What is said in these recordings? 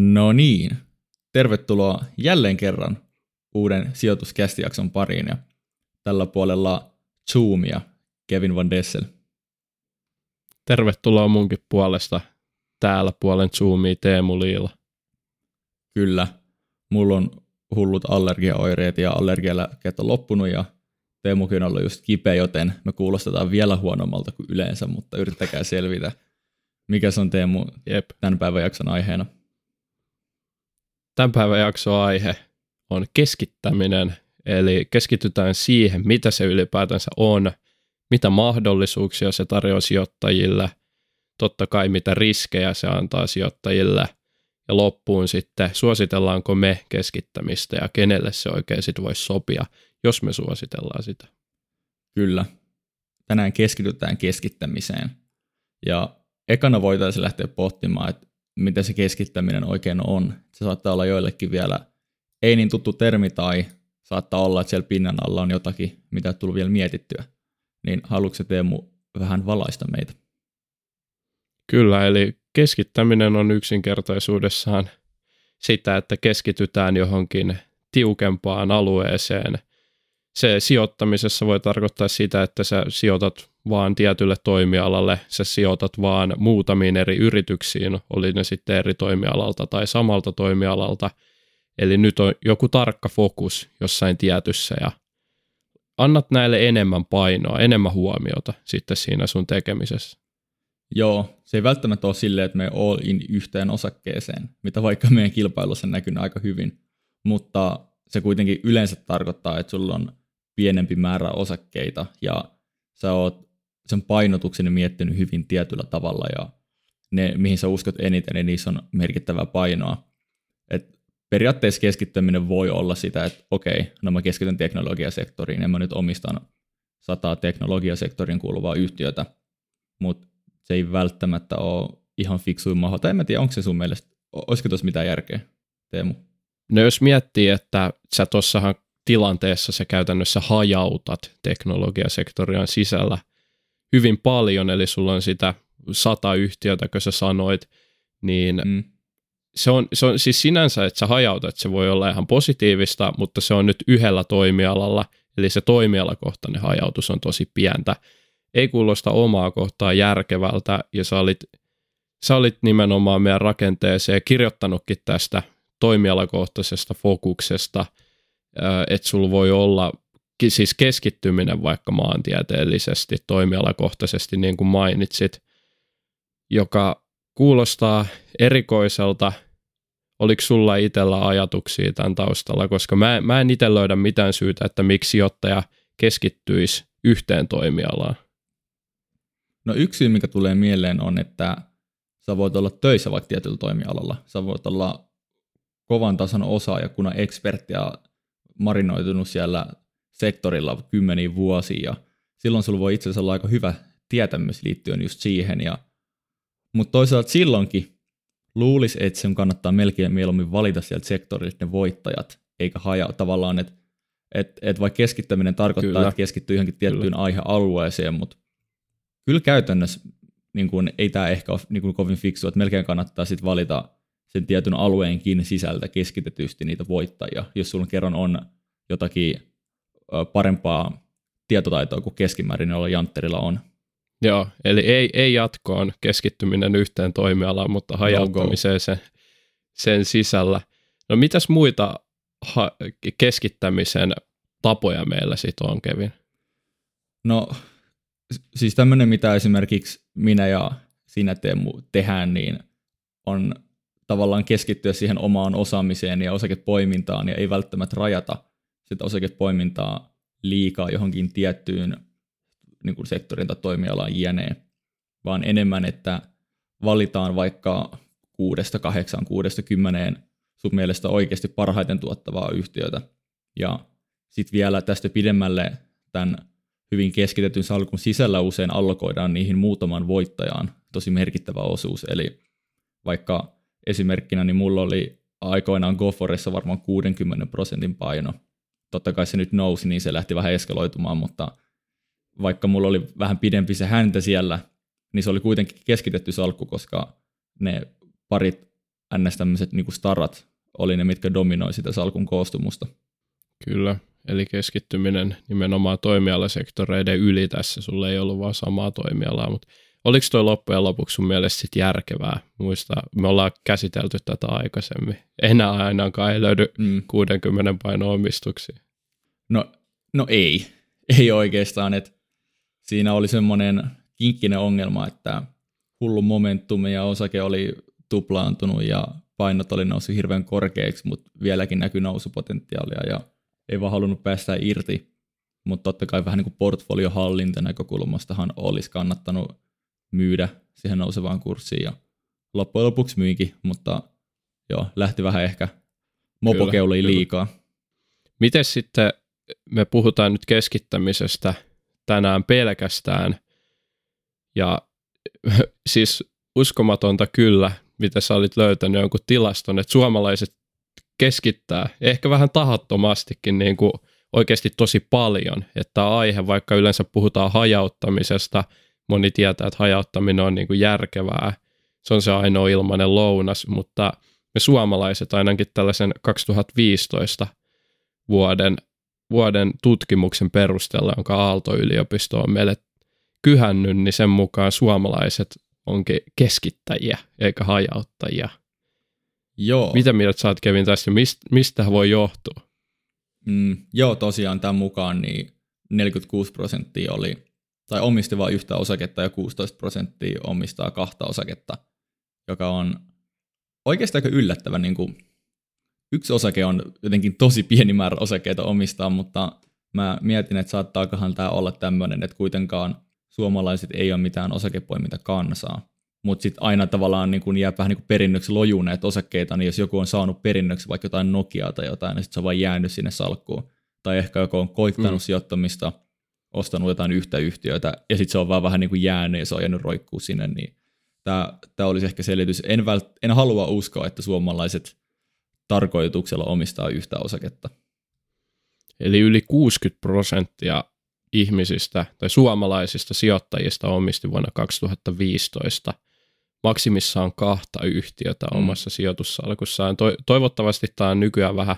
No niin, tervetuloa jälleen kerran uuden sijoituskästijakson pariin ja tällä puolella Zoomia Kevin Van Dessel. Tervetuloa munkin puolesta täällä puolen Zoomia Teemu Liila. Kyllä, mulla on hullut allergiaoireet ja allergialääkkeet on loppunut ja Teemukin on ollut just kipeä, joten me kuulostetaan vielä huonommalta kuin yleensä, mutta yrittäkää selvitä. Mikä se on Teemu Jep. tämän päivän jakson aiheena? Tämän päivän jakson aihe on keskittäminen, eli keskitytään siihen, mitä se ylipäätänsä on, mitä mahdollisuuksia se tarjoaa sijoittajille, totta kai mitä riskejä se antaa sijoittajille, ja loppuun sitten suositellaanko me keskittämistä ja kenelle se oikein sitten voisi sopia, jos me suositellaan sitä. Kyllä. Tänään keskitytään keskittämiseen. Ja ekana voitaisiin lähteä pohtimaan, että mitä se keskittäminen oikein on. Se saattaa olla joillekin vielä ei niin tuttu termi tai saattaa olla, että siellä pinnan alla on jotakin, mitä ei tullut vielä mietittyä. Niin haluatko Teemu vähän valaista meitä? Kyllä, eli keskittäminen on yksinkertaisuudessaan sitä, että keskitytään johonkin tiukempaan alueeseen. Se sijoittamisessa voi tarkoittaa sitä, että sä sijoitat vaan tietylle toimialalle, sä sijoitat vaan muutamiin eri yrityksiin, oli ne sitten eri toimialalta tai samalta toimialalta. Eli nyt on joku tarkka fokus jossain tietyssä ja annat näille enemmän painoa, enemmän huomiota sitten siinä sun tekemisessä. Joo, se ei välttämättä ole silleen, että me all in yhteen osakkeeseen, mitä vaikka meidän kilpailussa näkyy aika hyvin, mutta se kuitenkin yleensä tarkoittaa, että sulla on pienempi määrä osakkeita ja sä oot sen painotuksen miettinyt hyvin tietyllä tavalla ja ne, mihin sä uskot eniten, niin niissä on merkittävää painoa. Et periaatteessa keskittäminen voi olla sitä, että okei, no mä keskityn teknologiasektoriin ja mä nyt omistan sataa teknologiasektorin kuuluvaa yhtiötä, mutta se ei välttämättä ole ihan fiksuin maho. Tai en mä tiedä, onko se sun mielestä, olisiko tuossa mitään järkeä, Teemu? No jos miettii, että sä tuossahan tilanteessa sä käytännössä hajautat teknologiasektorian sisällä hyvin paljon, eli sulla on sitä sata yhtiötä, kun sä sanoit, niin mm. se, on, se on siis sinänsä, että sä hajautat, se voi olla ihan positiivista, mutta se on nyt yhdellä toimialalla, eli se toimialakohtainen hajautus on tosi pientä. Ei kuulosta omaa kohtaa järkevältä, ja sä olit, sä olit nimenomaan meidän rakenteeseen kirjoittanutkin tästä toimialakohtaisesta fokuksesta, että sulla voi olla siis keskittyminen vaikka maantieteellisesti, toimialakohtaisesti, niin kuin mainitsit, joka kuulostaa erikoiselta. Oliko sulla itsellä ajatuksia tämän taustalla, koska mä, mä en itse löydä mitään syytä, että miksi sijoittaja keskittyisi yhteen toimialaan. No yksi syy, mikä tulee mieleen on, että sä voit olla töissä vaikka tietyllä toimialalla. Sä voit olla kovan tason osaaja, kun on ekspertti ja marinoitunut siellä sektorilla kymmeniä vuosia ja silloin sulla voi itse asiassa olla aika hyvä tietämys liittyen just siihen. Ja, mutta toisaalta silloinkin luulisi, että sen kannattaa melkein mieluummin valita sieltä sektorilta ne voittajat, eikä haja tavallaan, että et, et vaikka keskittäminen tarkoittaa, kyllä. että keskittyy johonkin tiettyyn kyllä. aihealueeseen, mutta kyllä käytännössä niin kun, ei tämä ehkä ole niin kun, kovin fiksu, että melkein kannattaa sitten valita sen tietyn alueenkin sisältä keskitetysti niitä voittajia, jos sulla kerran on jotakin parempaa tietotaitoa kuin keskimäärin jolla Jantterilla on. Joo, eli ei, ei jatkoon keskittyminen yhteen toimialaan, mutta hajauttamiseen sen, sen sisällä. No mitäs muita ha- keskittämisen tapoja meillä sitten on, Kevin? No siis tämmöinen, mitä esimerkiksi minä ja sinä Teemu tehdään, niin on tavallaan keskittyä siihen omaan osaamiseen ja osakepoimintaan ja ei välttämättä rajata sitä osakepoimintaa liikaa johonkin tiettyyn niin kuin sektorin tai toimialaan jne, vaan enemmän, että valitaan vaikka kuudesta, kahdeksan, kuudesta, kymmeneen sun mielestä oikeasti parhaiten tuottavaa yhtiötä. Ja sitten vielä tästä pidemmälle tämän hyvin keskitetyn salkun sisällä usein allokoidaan niihin muutaman voittajaan tosi merkittävä osuus. Eli vaikka esimerkkinä, niin mulla oli aikoinaan Goforessa varmaan 60 prosentin paino – totta kai se nyt nousi, niin se lähti vähän eskaloitumaan, mutta vaikka mulla oli vähän pidempi se häntä siellä, niin se oli kuitenkin keskitetty salkku, koska ne parit ns. tämmöiset niin starat oli ne, mitkä dominoi sitä salkun koostumusta. Kyllä, eli keskittyminen nimenomaan toimialasektoreiden yli tässä, sulle ei ollut vaan samaa toimialaa, mutta oliko toi loppujen lopuksi sun mielestä sit järkevää? Muista, me ollaan käsitelty tätä aikaisemmin. Enää ainakaan ei löydy mm. 60 paino omistuksia. No, no ei, ei oikeastaan, että siinä oli semmoinen kinkkinen ongelma, että hullu momentumi ja osake oli tuplaantunut ja painot oli noussut hirveän korkeiksi, mutta vieläkin näkyy nousupotentiaalia ja ei vaan halunnut päästä irti. Mutta totta kai vähän niin kuin portfoliohallinta näkökulmastahan olisi kannattanut myydä siihen nousevaan kurssiin ja loppujen lopuksi myinkin, mutta joo, lähti vähän ehkä mopokeuliin liikaa. Miten sitten me puhutaan nyt keskittämisestä tänään pelkästään ja siis uskomatonta kyllä, mitä sä olit löytänyt jonkun tilaston, että suomalaiset keskittää ehkä vähän tahattomastikin niin kuin oikeasti tosi paljon, että aihe, vaikka yleensä puhutaan hajauttamisesta, moni tietää, että hajauttaminen on niin kuin järkevää, se on se ainoa ilmainen lounas, mutta me suomalaiset ainakin tällaisen 2015 vuoden, vuoden tutkimuksen perusteella, jonka Aalto-yliopisto on meille kyhännyt, niin sen mukaan suomalaiset onkin keskittäjiä eikä hajauttajia. Joo. Mitä mieltä sä oot Kevin tästä, mist, mistä voi johtua? Mm, joo, tosiaan tämän mukaan niin 46 prosenttia oli, tai omisti vain yhtä osaketta ja 16 prosenttia omistaa kahta osaketta, joka on oikeastaan aika yllättävän. Niin kuin, yksi osake on jotenkin tosi pieni määrä osakkeita omistaa, mutta mä mietin, että saattaakohan tämä olla tämmöinen, että kuitenkaan suomalaiset ei ole mitään osakepoiminta kansaa. Mutta sitten aina tavallaan niin kun jää vähän niin kuin perinnöksi lojuneet osakkeita, niin jos joku on saanut perinnöksi vaikka jotain Nokiaa tai jotain, niin sitten se on vain jäänyt sinne salkkuun. Tai ehkä joku on koittanut mm. sijoittamista, ostanut jotain yhtä yhtiötä, ja sitten se on vaan vähän niin kuin jäänyt ja se on jäänyt roikkuu sinne, niin tämä olisi ehkä selitys. En, vält, en halua uskoa, että suomalaiset tarkoituksella omistaa yhtä osaketta. Eli yli 60 prosenttia ihmisistä tai suomalaisista sijoittajista omisti vuonna 2015 maksimissaan kahta yhtiötä mm. omassa sijoitussalkussaan. To- toivottavasti tämä on nykyään vähän,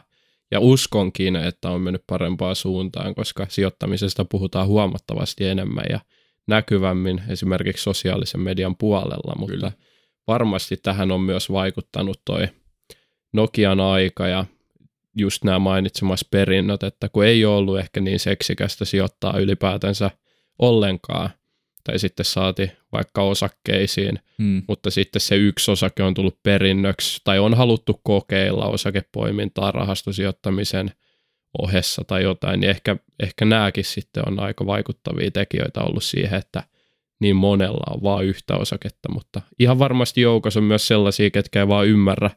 ja uskonkin, että on mennyt parempaan suuntaan, koska sijoittamisesta puhutaan huomattavasti enemmän ja näkyvämmin esimerkiksi sosiaalisen median puolella, mutta Kyllä. varmasti tähän on myös vaikuttanut toi Nokian aika ja just nämä mainitsemas perinnöt, että kun ei ole ollut ehkä niin seksikästä sijoittaa ylipäätänsä ollenkaan, tai sitten saati vaikka osakkeisiin, hmm. mutta sitten se yksi osake on tullut perinnöksi, tai on haluttu kokeilla osakepoimintaa rahastosijoittamisen ohessa tai jotain, niin ehkä, ehkä nämäkin sitten on aika vaikuttavia tekijöitä ollut siihen, että niin monella on vaan yhtä osaketta, mutta ihan varmasti joukossa on myös sellaisia, ketkä ei vaan ymmärrä,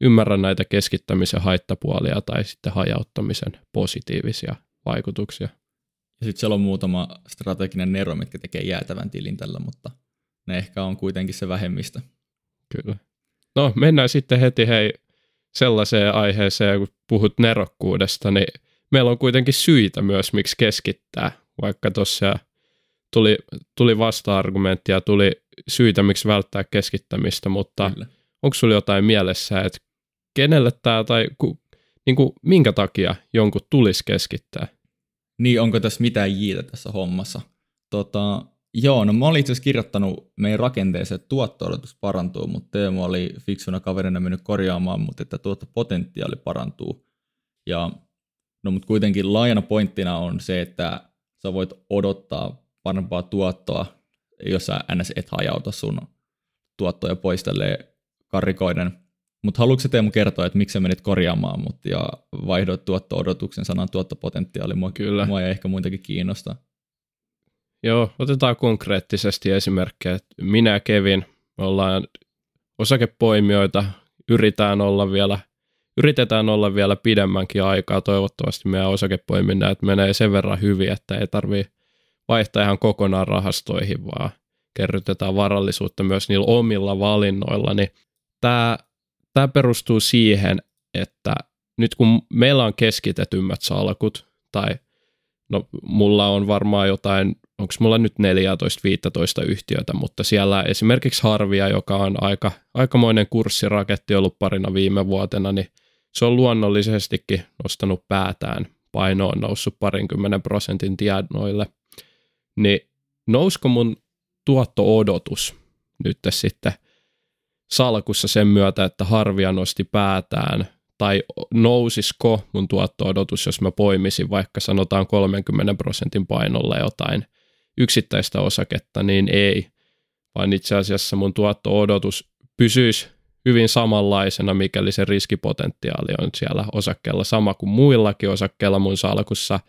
ymmärrä näitä keskittämisen haittapuolia tai sitten hajauttamisen positiivisia vaikutuksia. Ja sitten siellä on muutama strateginen nero, mitkä tekee jäätävän tilin tällä, mutta ne ehkä on kuitenkin se vähemmistö. Kyllä. No mennään sitten heti hei sellaiseen aiheeseen, kun puhut nerokkuudesta, niin meillä on kuitenkin syitä myös, miksi keskittää, vaikka tuossa tuli, tuli vasta-argumenttia, tuli syitä, miksi välttää keskittämistä, mutta Kyllä. onko sulla jotain mielessä, että kenelle tämä tai ku, niin kuin, minkä takia jonkun tulisi keskittää? Niin, onko tässä mitään jiitä tässä hommassa? Tota, joo, no mä olin itse asiassa kirjoittanut meidän rakenteeseen, että tuotto parantuu, mutta Teemu oli fiksuna kaverina mennyt korjaamaan, mutta että tuottopotentiaali parantuu. Ja no mutta kuitenkin laajana pointtina on se, että sä voit odottaa parempaa tuottoa, jos sä ns. et hajauta sun tuottoja pois karikoiden mutta haluatko Teemu kertoa, että miksi sä menit korjaamaan mut ja vaihdoit tuotto-odotuksen sanan tuottopotentiaali? Mua, Kyllä. Mua ei ehkä muitakin kiinnosta. Joo, otetaan konkreettisesti esimerkkejä. Minä Kevin, me ollaan osakepoimijoita, yritetään olla vielä, yritetään olla vielä pidemmänkin aikaa. Toivottavasti meidän osakepoiminnat menee sen verran hyvin, että ei tarvii vaihtaa ihan kokonaan rahastoihin, vaan kerrytetään varallisuutta myös niillä omilla valinnoilla, niin tämä tämä perustuu siihen, että nyt kun meillä on keskitetymmät salkut, tai no mulla on varmaan jotain onko mulla nyt 14-15 yhtiötä, mutta siellä esimerkiksi Harvia, joka on aika, aikamoinen kurssiraketti ollut parina viime vuotena, niin se on luonnollisestikin nostanut päätään. Paino on noussut parinkymmenen prosentin tienoille. Niin nousko mun tuotto-odotus nyt sitten salkussa sen myötä, että Harvia nosti päätään, tai nousisiko mun tuotto-odotus, jos mä poimisin vaikka sanotaan 30 prosentin painolla jotain yksittäistä osaketta, niin ei, vaan itse asiassa mun tuotto-odotus pysyisi hyvin samanlaisena, mikäli se riskipotentiaali on siellä osakkeella. Sama kuin muillakin osakkeilla mun salkussa,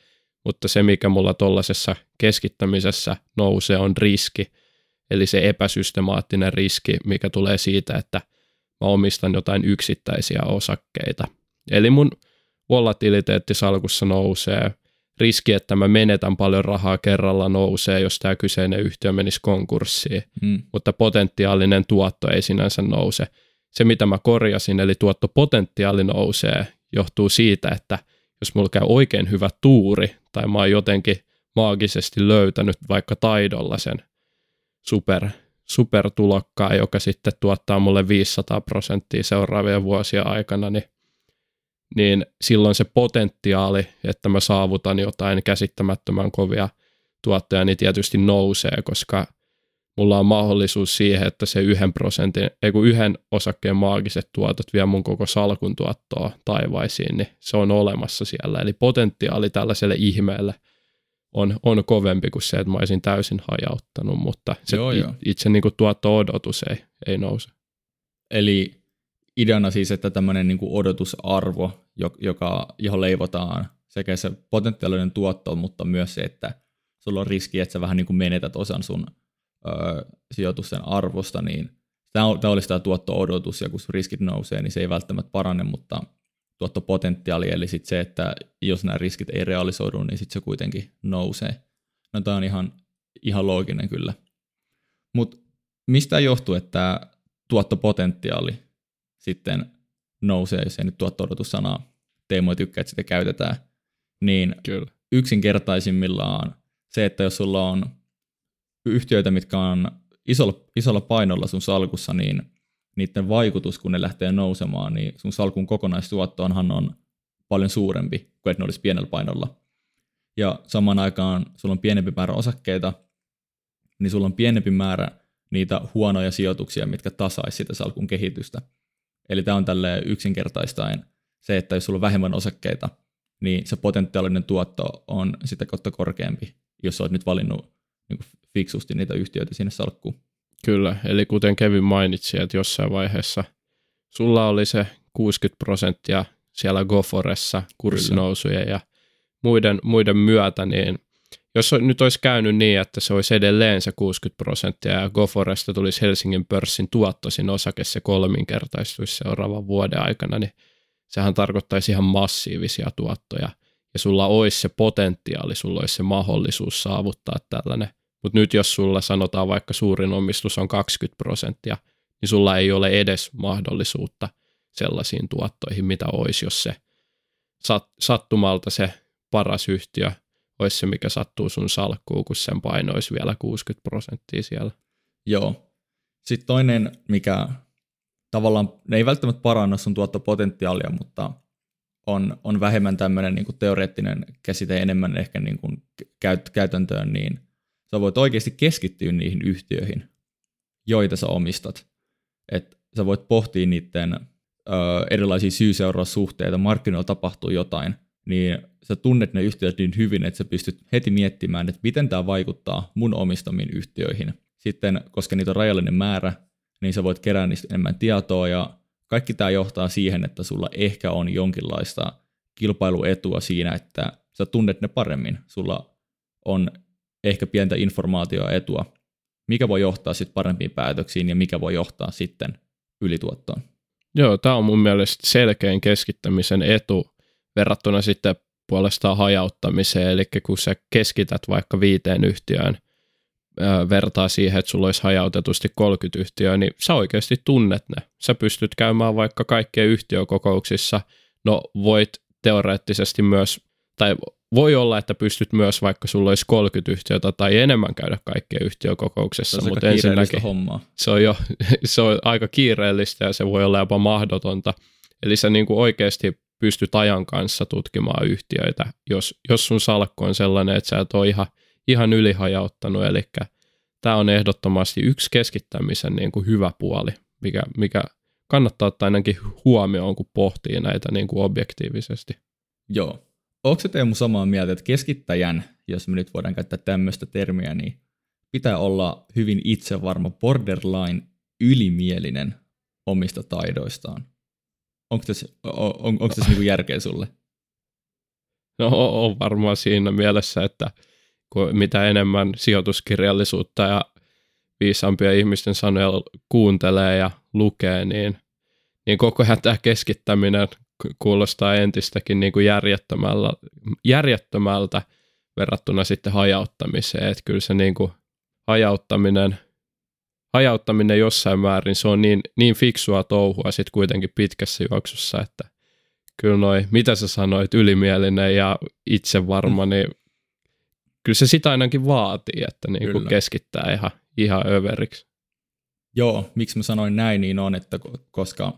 mutta se, mikä mulla tuollaisessa keskittämisessä nousee, on riski, eli se epäsystemaattinen riski, mikä tulee siitä, että mä omistan jotain yksittäisiä osakkeita. Eli mun volatiliteetti salkussa nousee, riski, että mä menetän paljon rahaa kerralla nousee, jos tämä kyseinen yhtiö menisi konkurssiin, mm. mutta potentiaalinen tuotto ei sinänsä nouse. Se, mitä mä korjasin, eli tuottopotentiaali nousee, johtuu siitä, että jos mulla käy oikein hyvä tuuri, tai mä oon jotenkin maagisesti löytänyt vaikka taidolla sen super, supertulokkaan, joka sitten tuottaa mulle 500 prosenttia seuraavien vuosien aikana, niin niin silloin se potentiaali, että mä saavutan jotain käsittämättömän kovia tuottoja, niin tietysti nousee, koska mulla on mahdollisuus siihen, että se yhden prosentin, ei kun yhden osakkeen maagiset tuotot vie mun koko salkun tuottoa taivaisiin, niin se on olemassa siellä. Eli potentiaali tällaiselle ihmeelle on, on kovempi kuin se, että mä olisin täysin hajauttanut, mutta se joo, joo. itse niin kuin tuotto-odotus ei, ei nouse. Eli ideana siis, että tämmöinen niin kuin odotusarvo, joka, johon leivotaan sekä se potentiaalinen tuotto, mutta myös se, että sulla on riski, että sä vähän niin kuin menetät osan sun ö, sijoitusten arvosta, niin tämä, tämä olisi tämä tuotto-odotus, ja kun riskit nousee, niin se ei välttämättä parane, mutta tuottopotentiaali, eli sitten se, että jos nämä riskit ei realisoidu, niin sitten se kuitenkin nousee. No tämä on ihan, ihan looginen kyllä. Mutta mistä johtuu, että tämä tuottopotentiaali sitten nousee, jos ei nyt tuo odotussanaa Teemu tykkää, että sitä käytetään, niin Kyllä. yksinkertaisimmillaan se, että jos sulla on yhtiöitä, mitkä on isolla, isolla painolla sun salkussa, niin niiden vaikutus, kun ne lähtee nousemaan, niin sun salkun kokonaistuottoonhan on paljon suurempi kuin että ne olisi pienellä painolla. Ja samaan aikaan sulla on pienempi määrä osakkeita, niin sulla on pienempi määrä niitä huonoja sijoituksia, mitkä tasaisi sitä salkun kehitystä. Eli tämä on tälle yksinkertaistaen se, että jos sulla on vähemmän osakkeita, niin se potentiaalinen tuotto on sitä kautta korkeampi, jos olet nyt valinnut niin fiksusti niitä yhtiöitä sinne salkkuun. Kyllä, eli kuten Kevin mainitsi, että jossain vaiheessa sulla oli se 60 prosenttia siellä Goforessa kurssinousujen ja muiden, muiden myötä, niin jos nyt olisi käynyt niin, että se olisi edelleen se 60 prosenttia ja Goforesta tulisi Helsingin pörssin tuottoisin osake, se kolminkertaistuisi seuraavan vuoden aikana, niin sehän tarkoittaisi ihan massiivisia tuottoja. Ja sulla olisi se potentiaali, sulla olisi se mahdollisuus saavuttaa tällainen. Mutta nyt jos sulla sanotaan vaikka suurin omistus on 20 prosenttia, niin sulla ei ole edes mahdollisuutta sellaisiin tuottoihin, mitä olisi, jos se sattumalta se paras yhtiö olisi se, mikä sattuu sun salkkuun, kun sen paino olisi vielä 60 prosenttia siellä. Joo. Sitten toinen, mikä tavallaan, ne ei välttämättä paranna sun tuottopotentiaalia, mutta on, on vähemmän tämmöinen niin teoreettinen käsite, enemmän ehkä niin kuin käyt, käytäntöön, niin sä voit oikeasti keskittyä niihin yhtiöihin, joita sä omistat. Et sä voit pohtia niiden ö, erilaisia syy-seuraussuhteita, markkinoilla tapahtuu jotain, niin sä tunnet ne yhtiöt niin hyvin, että sä pystyt heti miettimään, että miten tämä vaikuttaa mun omistamiin yhtiöihin. Sitten, koska niitä on rajallinen määrä, niin sä voit kerää niistä enemmän tietoa ja kaikki tämä johtaa siihen, että sulla ehkä on jonkinlaista kilpailuetua siinä, että sä tunnet ne paremmin. Sulla on ehkä pientä informaatioetua, mikä voi johtaa sitten parempiin päätöksiin ja mikä voi johtaa sitten ylituottoon. Joo, tämä on mun mielestä selkeän keskittämisen etu verrattuna sitten puolestaan hajauttamiseen, eli kun sä keskität vaikka viiteen yhtiöön, vertaa siihen, että sulla olisi hajautetusti 30 yhtiöä, niin sä oikeasti tunnet ne. Sä pystyt käymään vaikka kaikkien yhtiökokouksissa, no voit teoreettisesti myös, tai voi olla, että pystyt myös, vaikka sulla olisi 30 yhtiötä tai enemmän käydä kaikkien yhtiökokouksessa, Se on mutta ensinnäkin hommaa. se on jo se on aika kiireellistä ja se voi olla jopa mahdotonta. Eli sä niin kuin oikeasti pystyt ajan kanssa tutkimaan yhtiöitä, jos, jos sun salkku on sellainen, että sä et ole ihan, ihan ylihajauttanut. Eli tämä on ehdottomasti yksi keskittämisen niin kuin hyvä puoli, mikä, mikä kannattaa ottaa ainakin huomioon, kun pohtii näitä niin kuin objektiivisesti. Joo. Onko se Teemu samaa mieltä, että keskittäjän, jos me nyt voidaan käyttää tämmöistä termiä, niin pitää olla hyvin itsevarma, borderline ylimielinen omista taidoistaan? Onko tässä, on, on, onko tässä niinku järkeä sulle? No on varmaan siinä mielessä, että kun mitä enemmän sijoituskirjallisuutta ja viisaampia ihmisten sanoja kuuntelee ja lukee, niin, niin koko ajan tämä keskittäminen kuulostaa entistäkin niin kuin järjettömältä, järjettömältä verrattuna sitten hajauttamiseen. Että kyllä se niin kuin hajauttaminen, hajauttaminen jossain määrin, se on niin, niin fiksua touhua sitten kuitenkin pitkässä juoksussa, että kyllä noi, mitä sä sanoit, ylimielinen ja itsevarma, niin kyllä se sitä ainakin vaatii, että niin kuin keskittää ihan, ihan överiksi. Joo, miksi mä sanoin näin, niin on, että koska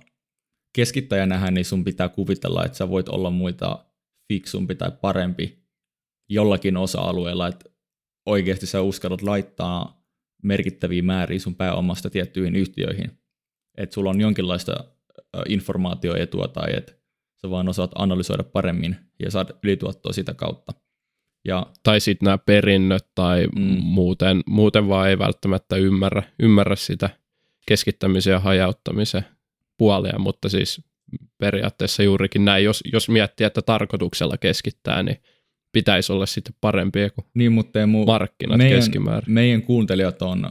keskittäjänähän niin sun pitää kuvitella, että sä voit olla muita fiksumpi tai parempi jollakin osa-alueella, että oikeasti sä uskallat laittaa merkittäviä määriä sun pääomasta tiettyihin yhtiöihin. Että sulla on jonkinlaista informaatioetua tai että sä vaan osaat analysoida paremmin ja saat ylituottoa sitä kautta. Ja, tai sitten nämä perinnöt tai mm. muuten, muuten vaan ei välttämättä ymmärrä, ymmärrä sitä keskittämisen ja hajauttamisen puolia, mutta siis periaatteessa juurikin näin, jos, jos miettii, että tarkoituksella keskittää, niin pitäisi olla sitten parempia kuin niin, mutta mu- markkinat meidän, keskimäärin. Meidän kuuntelijat on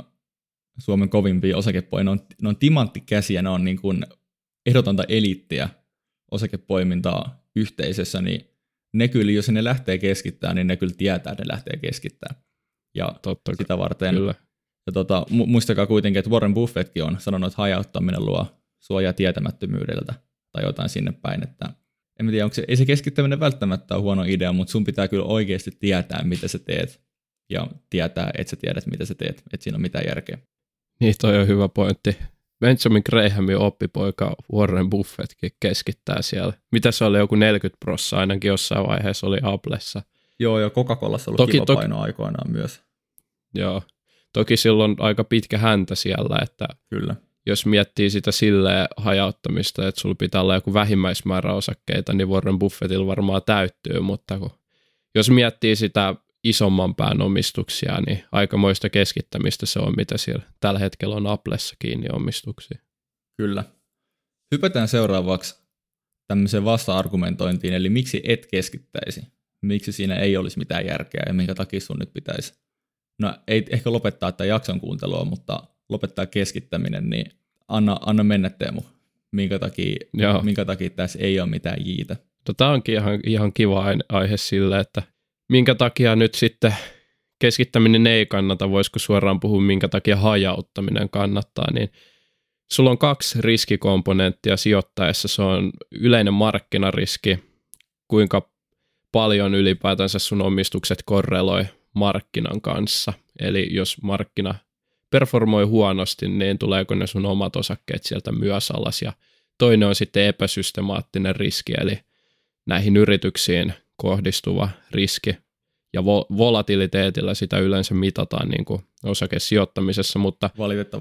Suomen kovimpia osakepoimia, ne on, ne on timanttikäsiä, ne on niin kuin ehdotonta eliittiä osakepoimintaa yhteisössä, niin ne kyllä, jos ne lähtee keskittämään, niin ne kyllä tietää, että ne lähtee keskittämään. Ja Totta, sitä varten. Kyllä. Ja tota, muistakaa kuitenkin, että Warren Buffettkin on sanonut, että hajauttaminen luo suojaa tietämättömyydeltä tai jotain sinne päin, että en tiedä, onko se, ei se keskittäminen välttämättä ole huono idea, mutta sun pitää kyllä oikeasti tietää, mitä sä teet ja tietää, että sä tiedät, mitä sä teet, että siinä on mitään järkeä. Niin, toi on hyvä pointti. Benjamin Grahamin oppipoika Warren Buffettkin keskittää siellä. Mitä se oli, joku 40 prossaa ainakin jossain vaiheessa oli Applessa. Joo, ja Coca-Colassa ollut toki, kiva toki, paino aikoinaan myös. Joo, toki silloin aika pitkä häntä siellä, että Kyllä jos miettii sitä silleen hajauttamista, että sulla pitää olla joku vähimmäismäärä osakkeita, niin Warren Buffettilla varmaan täyttyy, mutta kun, jos miettii sitä isomman pään omistuksia, niin aikamoista keskittämistä se on, mitä siellä tällä hetkellä on Applessa kiinni omistuksia. Kyllä. Hypätään seuraavaksi tämmöiseen vasta-argumentointiin, eli miksi et keskittäisi? Miksi siinä ei olisi mitään järkeä ja minkä takia sun nyt pitäisi? No ei ehkä lopettaa tätä jakson kuuntelua, mutta lopettaa keskittäminen, niin anna, anna mennä Teemu. Minkä takia, minkä takia tässä ei ole mitään jiitä. No, tämä onkin ihan, ihan kiva aihe sille, että minkä takia nyt sitten keskittäminen ei kannata, voisiko suoraan puhua, minkä takia hajauttaminen kannattaa, niin sulla on kaksi riskikomponenttia sijoittaessa. Se on yleinen markkinariski, kuinka paljon ylipäätänsä sun omistukset korreloi markkinan kanssa. Eli jos markkina performoi huonosti, niin tuleeko ne sun omat osakkeet sieltä myös alas. Ja toinen on sitten epäsystemaattinen riski, eli näihin yrityksiin kohdistuva riski. Ja vo- volatiliteetillä sitä yleensä mitataan niin kuin osakesijoittamisessa, mutta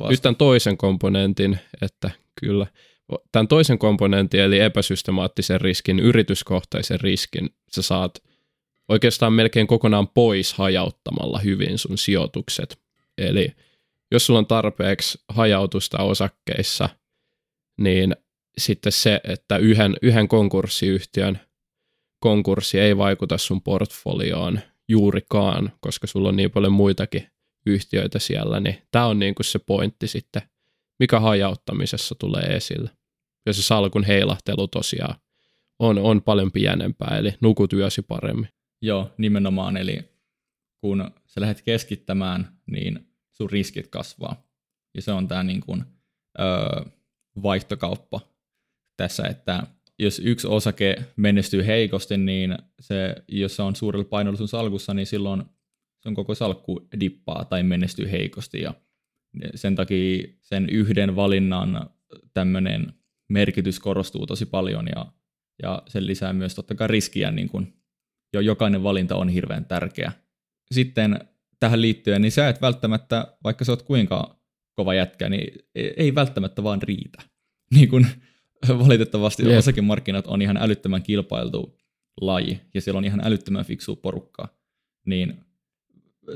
nyt tämän toisen komponentin, että kyllä, tämän toisen komponentin eli epäsystemaattisen riskin, yrityskohtaisen riskin, sä saat oikeastaan melkein kokonaan pois hajauttamalla hyvin sun sijoitukset. Eli jos sulla on tarpeeksi hajautusta osakkeissa, niin sitten se, että yhden, yhden konkurssiyhtiön konkurssi ei vaikuta sun portfolioon juurikaan, koska sulla on niin paljon muitakin yhtiöitä siellä, niin tämä on niin kuin se pointti sitten, mikä hajauttamisessa tulee esille. Ja se salkun heilahtelu tosiaan on, on paljon pienempää, eli nukut yösi paremmin. Joo, nimenomaan, eli kun sä lähdet keskittämään, niin sun riskit kasvaa. Ja se on tämä niin kuin, öö, vaihtokauppa tässä, että jos yksi osake menestyy heikosti, niin se, jos se on suurella painolla sun salkussa, niin silloin se on koko salkku dippaa tai menestyy heikosti. Ja sen takia sen yhden valinnan tämmöinen merkitys korostuu tosi paljon ja, ja sen lisää myös totta kai riskiä, niin kun jo jokainen valinta on hirveän tärkeä. Sitten tähän liittyen, niin sä et välttämättä, vaikka sä oot kuinka kova jätkä, niin ei välttämättä vaan riitä. Niin kun valitettavasti yep. osakemarkkinat on ihan älyttömän kilpailtu laji, ja siellä on ihan älyttömän fiksua porukkaa, niin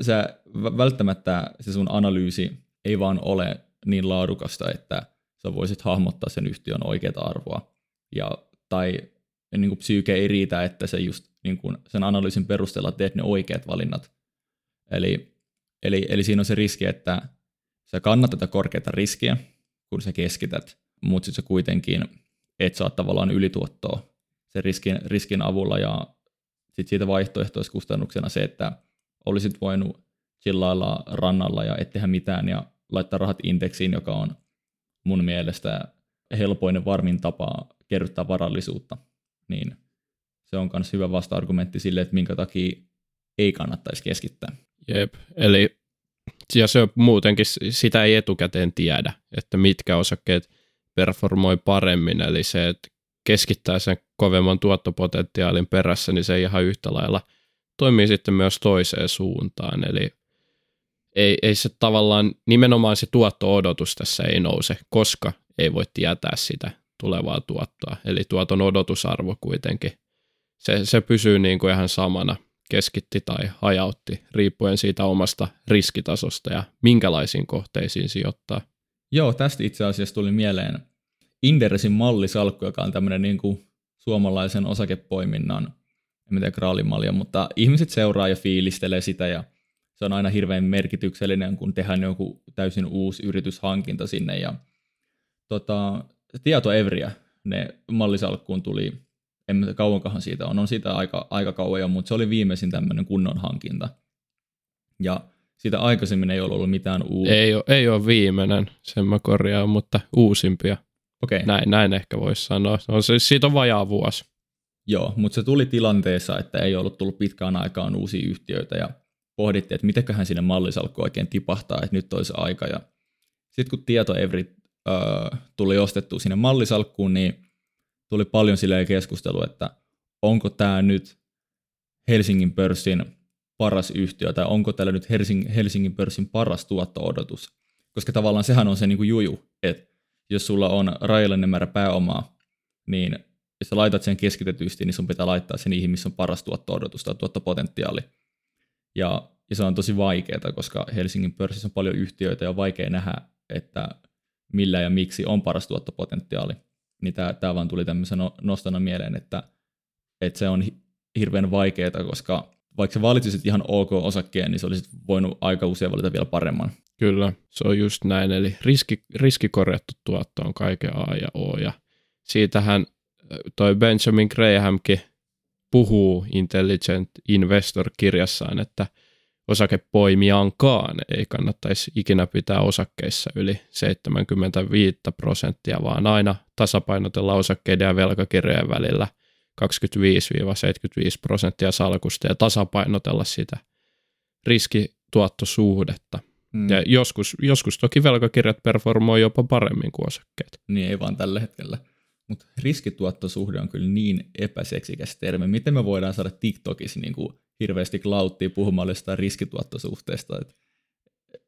sä välttämättä se sun analyysi ei vaan ole niin laadukasta, että sä voisit hahmottaa sen yhtiön oikeaa arvoa. Ja, tai niin kuin psyyke ei riitä, että se just niin kuin sen analyysin perusteella teet ne oikeat valinnat. Eli, eli, eli siinä on se riski, että sä kannat tätä korkeata riskiä, kun sä keskität, mutta sitten sä kuitenkin et saa tavallaan ylituottoa sen riskin, riskin avulla ja sitten siitä vaihtoehtoiskustannuksena se, että olisit voinut chillailla rannalla ja et tehdä mitään ja laittaa rahat indeksiin, joka on mun mielestä helpoinen varmin tapa kerryttää varallisuutta, niin se on myös hyvä vasta-argumentti sille, että minkä takia ei kannattaisi keskittää. Jep, eli ja se on muutenkin, sitä ei etukäteen tiedä, että mitkä osakkeet performoi paremmin, eli se, että keskittää sen kovemman tuottopotentiaalin perässä, niin se ihan yhtä lailla toimii sitten myös toiseen suuntaan, eli ei, ei se tavallaan, nimenomaan se tuotto-odotus tässä ei nouse, koska ei voi tietää sitä tulevaa tuottoa, eli tuoton odotusarvo kuitenkin, se, se pysyy niin kuin ihan samana, keskitti tai hajautti, riippuen siitä omasta riskitasosta ja minkälaisiin kohteisiin sijoittaa. Joo, tästä itse asiassa tuli mieleen Inderesin mallisalkku, joka on tämmöinen niin kuin suomalaisen osakepoiminnan, en tiedä graalimallia, mutta ihmiset seuraa ja fiilistelee sitä ja se on aina hirveän merkityksellinen, kun tehdään joku täysin uusi yrityshankinta sinne. Ja tota, tieto Evriä, ne mallisalkkuun tuli, en tiedä kauankohan siitä on, on siitä aika, aika kauan jo, mutta se oli viimeisin tämmöinen kunnon hankinta. Ja siitä aikaisemmin ei ollut mitään uutta. Ei ole, ei ole viimeinen, sen mä korjaan, mutta uusimpia. Okay. Näin, näin ehkä voisi sanoa. On se, siitä on vajaa vuosi. Joo, mutta se tuli tilanteessa, että ei ollut tullut pitkään aikaan uusia yhtiöitä ja pohdittiin, että mitenköhän sinne mallisalkku oikein tipahtaa, että nyt olisi aika. Ja sitten kun tieto Evri äh, tuli ostettua sinne mallisalkkuun, niin tuli paljon silleen keskustelua, että onko tämä nyt Helsingin pörssin paras yhtiö, tai onko tällä nyt Helsingin, Helsingin pörssin paras tuotto-odotus. Koska tavallaan sehän on se niin kuin juju, että jos sulla on rajallinen määrä pääomaa, niin jos sä laitat sen keskitetysti, niin sun pitää laittaa sen niihin, missä on paras tuotto-odotus tai tuottopotentiaali. Ja, ja se on tosi vaikeaa, koska Helsingin pörssissä on paljon yhtiöitä ja on vaikea nähdä, että millä ja miksi on paras tuottopotentiaali. Niin tämä, vaan tuli tämmöisen no, nostona mieleen, että, että se on hirveän vaikeaa, koska vaikka sä valitsisit ihan ok osakkeen, niin se olisi voinut aika usein valita vielä paremman. Kyllä, se on just näin. Eli riski, riskikorjattu tuotto on kaiken A ja O. Ja siitähän toi Benjamin Grahamkin puhuu Intelligent Investor-kirjassaan, että osakepoimijaankaan ei kannattaisi ikinä pitää osakkeissa yli 75 prosenttia, vaan aina tasapainotella osakkeiden ja velkakirjojen välillä 25-75 prosenttia salkusta ja tasapainotella sitä riskituottosuhdetta. Hmm. Ja joskus, joskus toki velkakirjat performoi jopa paremmin kuin osakkeet. Niin ei vaan tällä hetkellä. Mutta riskituottosuhde on kyllä niin epäseksikäs termi. Miten me voidaan saada TikTokissa niin kuin hirveästi klauttia puhumaan jostain riskituottosuhteesta? Et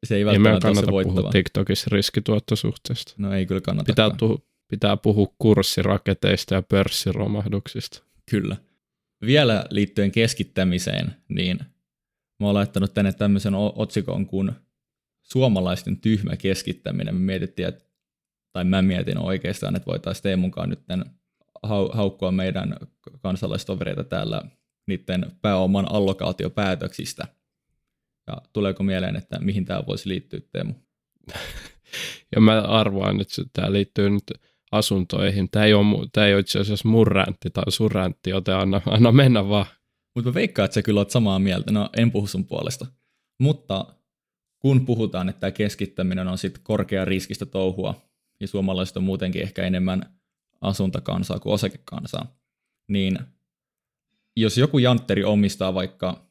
se ei välttämättä ole se puhua TikTokissa riskituottosuhteesta. No ei kyllä kannata. Pitää, tu- pitää puhua kurssiraketeista ja pörssiromahduksista. Kyllä. Vielä liittyen keskittämiseen, niin mä oon laittanut tänne tämmöisen otsikon kuin suomalaisten tyhmä keskittäminen. Me mietittiin, että tai mä mietin oikeastaan, että voitaisiin Teemun mukaan nyt hau- haukkua meidän kansalaistovereita täällä niiden pääoman allokaatiopäätöksistä. Ja tuleeko mieleen, että mihin tämä voisi liittyä, Teemu? ja mä arvoan, että tämä liittyy nyt asuntoihin. Tämä ei ole, tämä ei ole itse asiassa mun räntti tai sun räntti, joten anna, anna mennä vaan. Mutta mä veikkaan, että sä kyllä oot samaa mieltä. No, en puhu sun puolesta. Mutta kun puhutaan, että tämä keskittäminen on sitten korkea riskistä touhua, ja suomalaiset on muutenkin ehkä enemmän asuntokansaa kuin osakekansaa, niin jos joku jantteri omistaa vaikka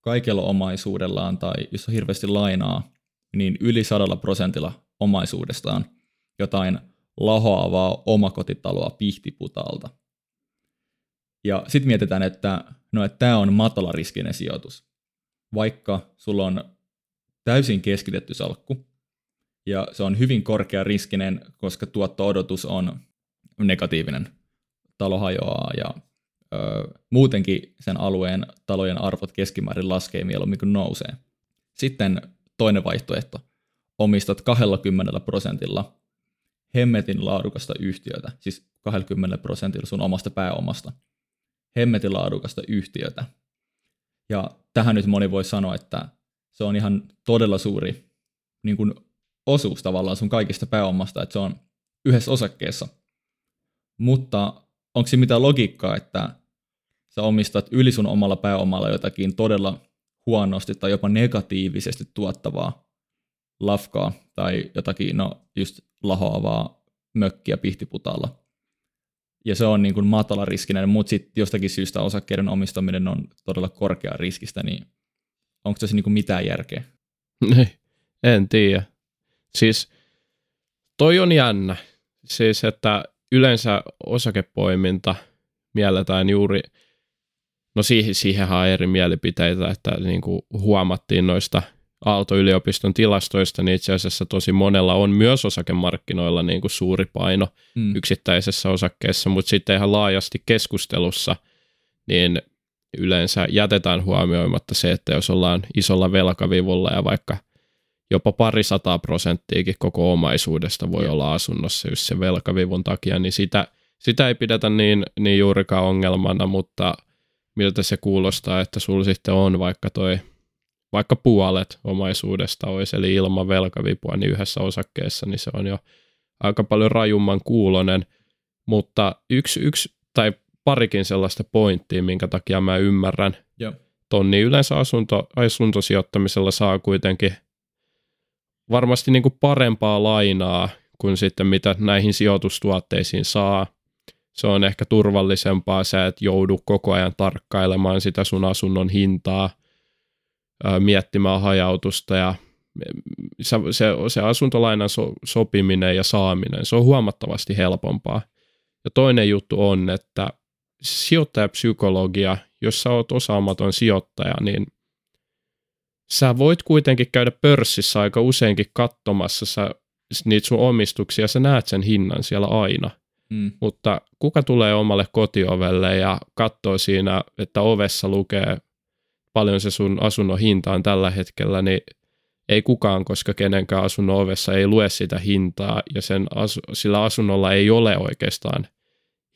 kaikella omaisuudellaan tai jos on hirveästi lainaa, niin yli sadalla prosentilla omaisuudestaan jotain lahoavaa omakotitaloa pihtiputalta. Ja sitten mietitään, että no, että tämä on matalariskinen sijoitus. Vaikka sulla on täysin keskitetty salkku, ja se on hyvin korkea riskinen, koska tuotto-odotus on negatiivinen. Talo hajoaa ja ö, muutenkin sen alueen talojen arvot keskimäärin laskee mieluummin kuin nousee. Sitten toinen vaihtoehto. Omistat 20 prosentilla hemmetin laadukasta yhtiötä, siis 20 prosentilla sun omasta pääomasta. Hemmetin laadukasta yhtiötä. Ja tähän nyt moni voi sanoa, että se on ihan todella suuri niin kuin osuus tavallaan sun kaikista pääomasta, että se on yhdessä osakkeessa. Mutta onko se mitään logiikkaa, että sä omistat yli sun omalla pääomalla jotakin todella huonosti tai jopa negatiivisesti tuottavaa lafkaa tai jotakin no, just lahoavaa mökkiä pihtiputalla. Ja se on niin kuin matala riskinen, mutta sitten jostakin syystä osakkeiden omistaminen on todella korkea riskistä, niin onko tässä niin kuin mitään järkeä? en tiedä. Siis toi on jännä. Siis, että yleensä osakepoiminta mielletään juuri, no siihen, siihenhän on eri mielipiteitä, että niin kuin huomattiin noista Aalto-yliopiston tilastoista, niin itse asiassa tosi monella on myös osakemarkkinoilla niin kuin suuri paino mm. yksittäisessä osakkeessa, mutta sitten ihan laajasti keskustelussa, niin yleensä jätetään huomioimatta se, että jos ollaan isolla velkavivulla ja vaikka jopa pari sataa prosenttiakin koko omaisuudesta voi olla asunnossa just se velkavivun takia, niin sitä, sitä ei pidetä niin, niin juurikaan ongelmana, mutta miltä se kuulostaa, että sulla sitten on vaikka toi vaikka puolet omaisuudesta olisi, eli ilman velkavipua, niin yhdessä osakkeessa, niin se on jo aika paljon rajumman kuulonen, mutta yksi, yksi tai parikin sellaista pointtia, minkä takia mä ymmärrän Joo. ton, niin yleensä asunto, asuntosijoittamisella saa kuitenkin varmasti niin kuin parempaa lainaa kuin sitten mitä näihin sijoitustuotteisiin saa. Se on ehkä turvallisempaa, sä et joudu koko ajan tarkkailemaan sitä sun asunnon hintaa, miettimään hajautusta ja se, se, se asuntolainan so, sopiminen ja saaminen, se on huomattavasti helpompaa. Ja toinen juttu on, että sijoittajapsykologia, jos sä oot osaamaton sijoittaja, niin sä voit kuitenkin käydä pörssissä aika useinkin katsomassa sä, niitä sun omistuksia, sä näet sen hinnan siellä aina. Mm. Mutta kuka tulee omalle kotiovelle ja katsoo siinä, että ovessa lukee paljon se sun asunnon hinta on tällä hetkellä, niin ei kukaan, koska kenenkään asunnon ovessa ei lue sitä hintaa ja sen asu, sillä asunnolla ei ole oikeastaan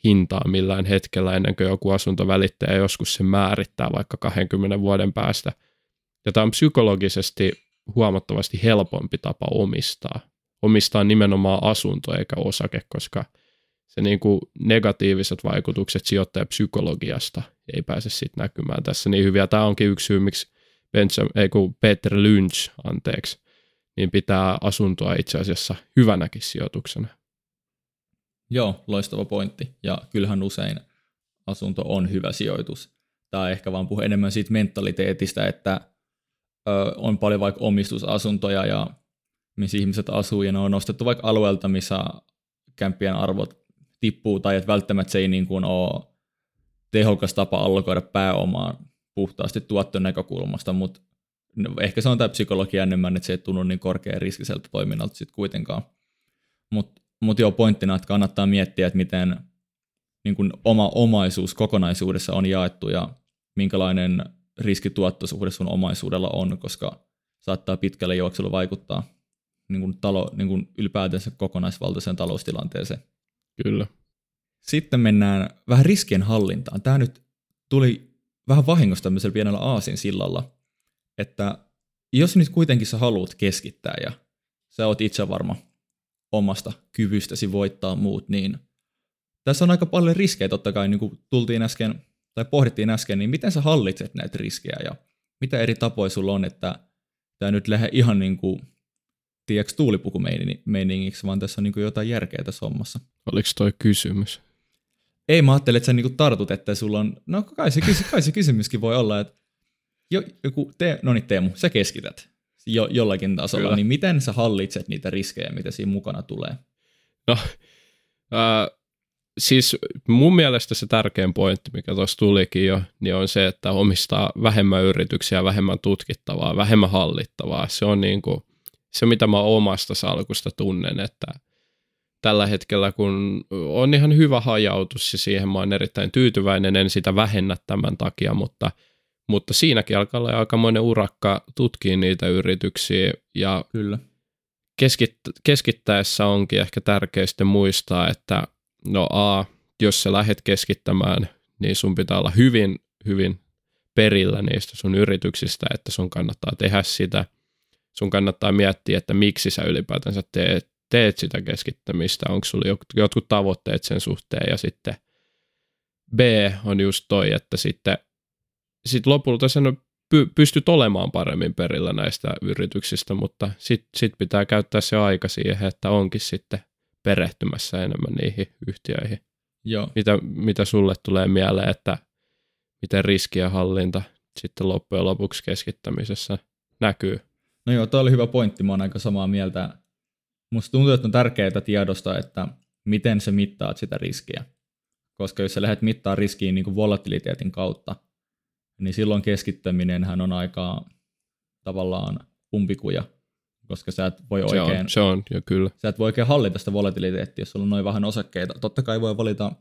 hintaa millään hetkellä ennen kuin joku asuntovälittäjä joskus se määrittää vaikka 20 vuoden päästä – ja tämä on psykologisesti huomattavasti helpompi tapa omistaa. Omistaa nimenomaan asunto eikä osake, koska se niin kuin negatiiviset vaikutukset sijoittajapsykologiasta ei pääse sitten näkymään tässä niin hyviä. Tämä onkin yksi syy, miksi Benjamin, ei kun Peter Lynch, anteeksi, niin pitää asuntoa itse asiassa hyvänäkin sijoituksena. Joo, loistava pointti. Ja kyllähän usein asunto on hyvä sijoitus. Tämä ehkä vaan puhuu enemmän siitä mentaliteetistä, että on paljon vaikka omistusasuntoja ja missä ihmiset asuu ja ne on nostettu vaikka alueelta, missä kämppien arvot tippuu tai että välttämättä se ei niin kuin ole tehokas tapa allokoida pääomaa puhtaasti tuotton näkökulmasta, mutta ehkä se on tämä psykologia enemmän, että se ei tunnu niin korkea riskiseltä toiminnalta sitten kuitenkaan. Mutta mut joo, pointtina, että kannattaa miettiä, että miten niin kuin oma omaisuus kokonaisuudessa on jaettu ja minkälainen riskituottosuhde sun omaisuudella on, koska saattaa pitkälle juoksulla vaikuttaa niin kuin talo, niin kuin ylipäätänsä kokonaisvaltaiseen taloustilanteeseen. Kyllä. Sitten mennään vähän riskien hallintaan. Tämä nyt tuli vähän vahingossa tämmöisellä pienellä aasin sillalla, että jos nyt kuitenkin sä haluat keskittää ja sä oot itse varma omasta kyvystäsi voittaa muut, niin tässä on aika paljon riskejä totta kai, niin kuin tultiin äsken tai pohdittiin äsken, niin miten sä hallitset näitä riskejä ja mitä eri tapoja sulla on, että tämä nyt lähde ihan niin kuin tiedätkö, tuulipukumeiningiksi, vaan tässä on niin kuin jotain järkeä tässä hommassa. Oliko toi kysymys? Ei, mä ajattelin, että sä niin tartut, että sulla on, no kai se, kai se kysymyskin voi olla, että jo, joku, te, no niin Teemu, sä keskität jo, jollakin tasolla, Kyllä. niin miten sä hallitset niitä riskejä, mitä siinä mukana tulee? No, äh, siis mun mielestä se tärkein pointti, mikä tuossa tulikin jo, niin on se, että omistaa vähemmän yrityksiä, vähemmän tutkittavaa, vähemmän hallittavaa. Se on niin kuin, se, mitä mä omasta salkusta tunnen, että tällä hetkellä, kun on ihan hyvä hajautus ja siihen mä oon erittäin tyytyväinen, en sitä vähennä tämän takia, mutta, mutta siinäkin alkaa olla aikamoinen urakka tutkia niitä yrityksiä ja Kyllä. Keskit, keskittäessä onkin ehkä tärkeää muistaa, että no A, jos sä lähdet keskittämään, niin sun pitää olla hyvin, hyvin perillä niistä sun yrityksistä, että sun kannattaa tehdä sitä. Sun kannattaa miettiä, että miksi sä ylipäätänsä teet, teet sitä keskittämistä, onko sulla jotkut tavoitteet sen suhteen ja sitten B on just toi, että sitten sit lopulta sen py, pystyt olemaan paremmin perillä näistä yrityksistä, mutta sitten sit pitää käyttää se aika siihen, että onkin sitten perehtymässä enemmän niihin yhtiöihin. Joo. Mitä, mitä sulle tulee mieleen, että miten riskien hallinta sitten loppujen lopuksi keskittämisessä näkyy? No joo, toi oli hyvä pointti, mä oon aika samaa mieltä. Musta tuntuu, että on tärkeää tiedostaa, että miten sä mittaat sitä riskiä. Koska jos sä lähdet mittaa riskiin niin kuin volatiliteetin kautta, niin silloin keskittäminen on aika tavallaan umpikuja, koska sä et voi se oikein... On, se on, jo kyllä. Sä et voi oikein hallita sitä volatiliteettia, jos sulla on noin vähän osakkeita. Totta kai voi valita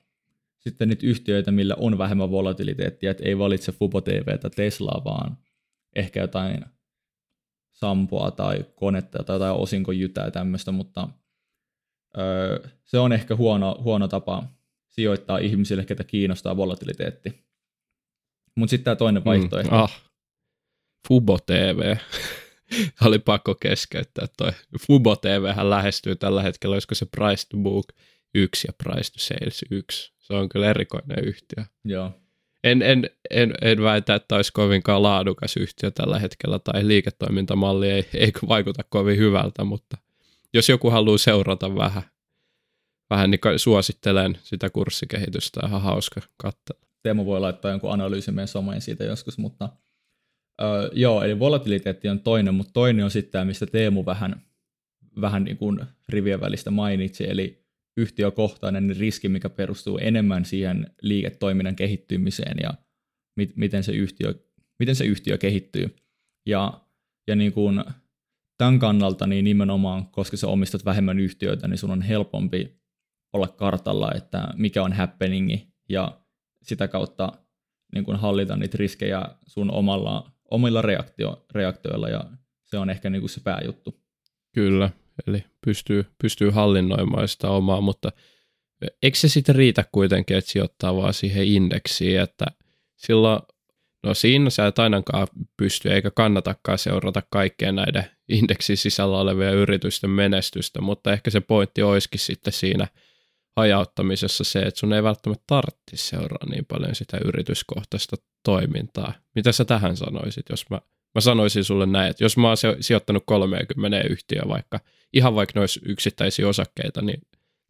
sitten niitä yhtiöitä, millä on vähemmän volatiliteettia, että ei valitse Fubo TVtä, Teslaa, vaan ehkä jotain sampoa tai konetta tai jotain osinkojytää ja tämmöistä, mutta öö, se on ehkä huono, huono tapa sijoittaa ihmisille, ketä kiinnostaa volatiliteetti. Mutta sitten tämä toinen mm, vaihtoehto. Mm, ah, Fubo TV. oli pakko keskeyttää toi. Fubo TV lähestyy tällä hetkellä, olisiko se Price to Book 1 ja Price to Sales 1. Se on kyllä erikoinen yhtiö. Joo. En, en, en, en väitä, että olisi kovinkaan laadukas yhtiö tällä hetkellä tai liiketoimintamalli ei, ei vaikuta kovin hyvältä, mutta jos joku haluaa seurata vähän, vähän niin suosittelen sitä kurssikehitystä, ihan hauska katsella. Teemu voi laittaa jonkun analyysin meidän someen siitä joskus, mutta Öö, joo, eli volatiliteetti on toinen, mutta toinen on sitten tämä, mistä Teemu vähän, vähän niin kuin rivien välistä mainitsi, eli yhtiökohtainen riski, mikä perustuu enemmän siihen liiketoiminnan kehittymiseen ja mit, miten, se yhtiö, miten se yhtiö kehittyy. Ja, ja niin kuin tämän kannalta niin nimenomaan, koska sä omistat vähemmän yhtiöitä, niin sun on helpompi olla kartalla, että mikä on happeningi ja sitä kautta niin kuin hallita niitä riskejä sun omalla omilla reaktio, reaktioilla ja se on ehkä niin kuin se pääjuttu. Kyllä, eli pystyy, pystyy hallinnoimaan sitä omaa, mutta eikö se sitten riitä kuitenkin, että sijoittaa vaan siihen indeksiin, että silloin, no siinä sä et ainakaan pysty eikä kannatakaan seurata kaikkea näiden indeksin sisällä olevia yritysten menestystä, mutta ehkä se pointti olisikin sitten siinä hajauttamisessa se, että sun ei välttämättä tarvitsisi seuraa niin paljon sitä yrityskohtaista toimintaa. Mitä sä tähän sanoisit, jos mä, mä sanoisin sulle näin, että jos mä oon sijoittanut 30 yhtiöä vaikka, ihan vaikka noissa yksittäisiä osakkeita, niin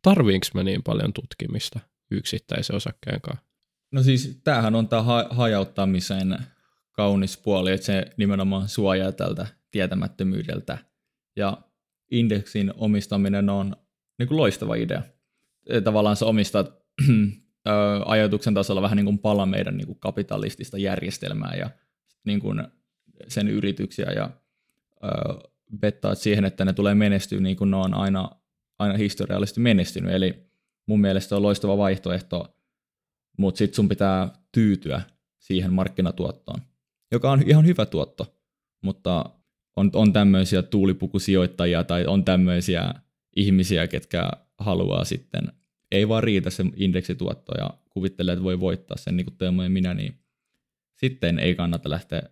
tarviinko mä niin paljon tutkimista yksittäisen osakkeen kanssa? No siis tämähän on tämä ha- hajauttamisen kaunis puoli, että se nimenomaan suojaa tältä tietämättömyydeltä. Ja indeksin omistaminen on niin kuin loistava idea. Tavallaan sä omistat ajatuksen tasolla vähän niin kuin pala meidän niin kuin kapitalistista järjestelmää ja niin kuin sen yrityksiä ja ö, siihen, että ne tulee menestyä niin kuin ne on aina, aina historiallisesti menestynyt. Eli mun mielestä on loistava vaihtoehto, mutta sitten sun pitää tyytyä siihen markkinatuottoon, joka on ihan hyvä tuotto, mutta on, on tämmöisiä tuulipukusijoittajia tai on tämmöisiä ihmisiä, ketkä haluaa sitten ei vaan riitä se indeksituotto ja kuvittelee, että voi voittaa sen niin kuin Teemu ja minä, niin sitten ei kannata lähteä,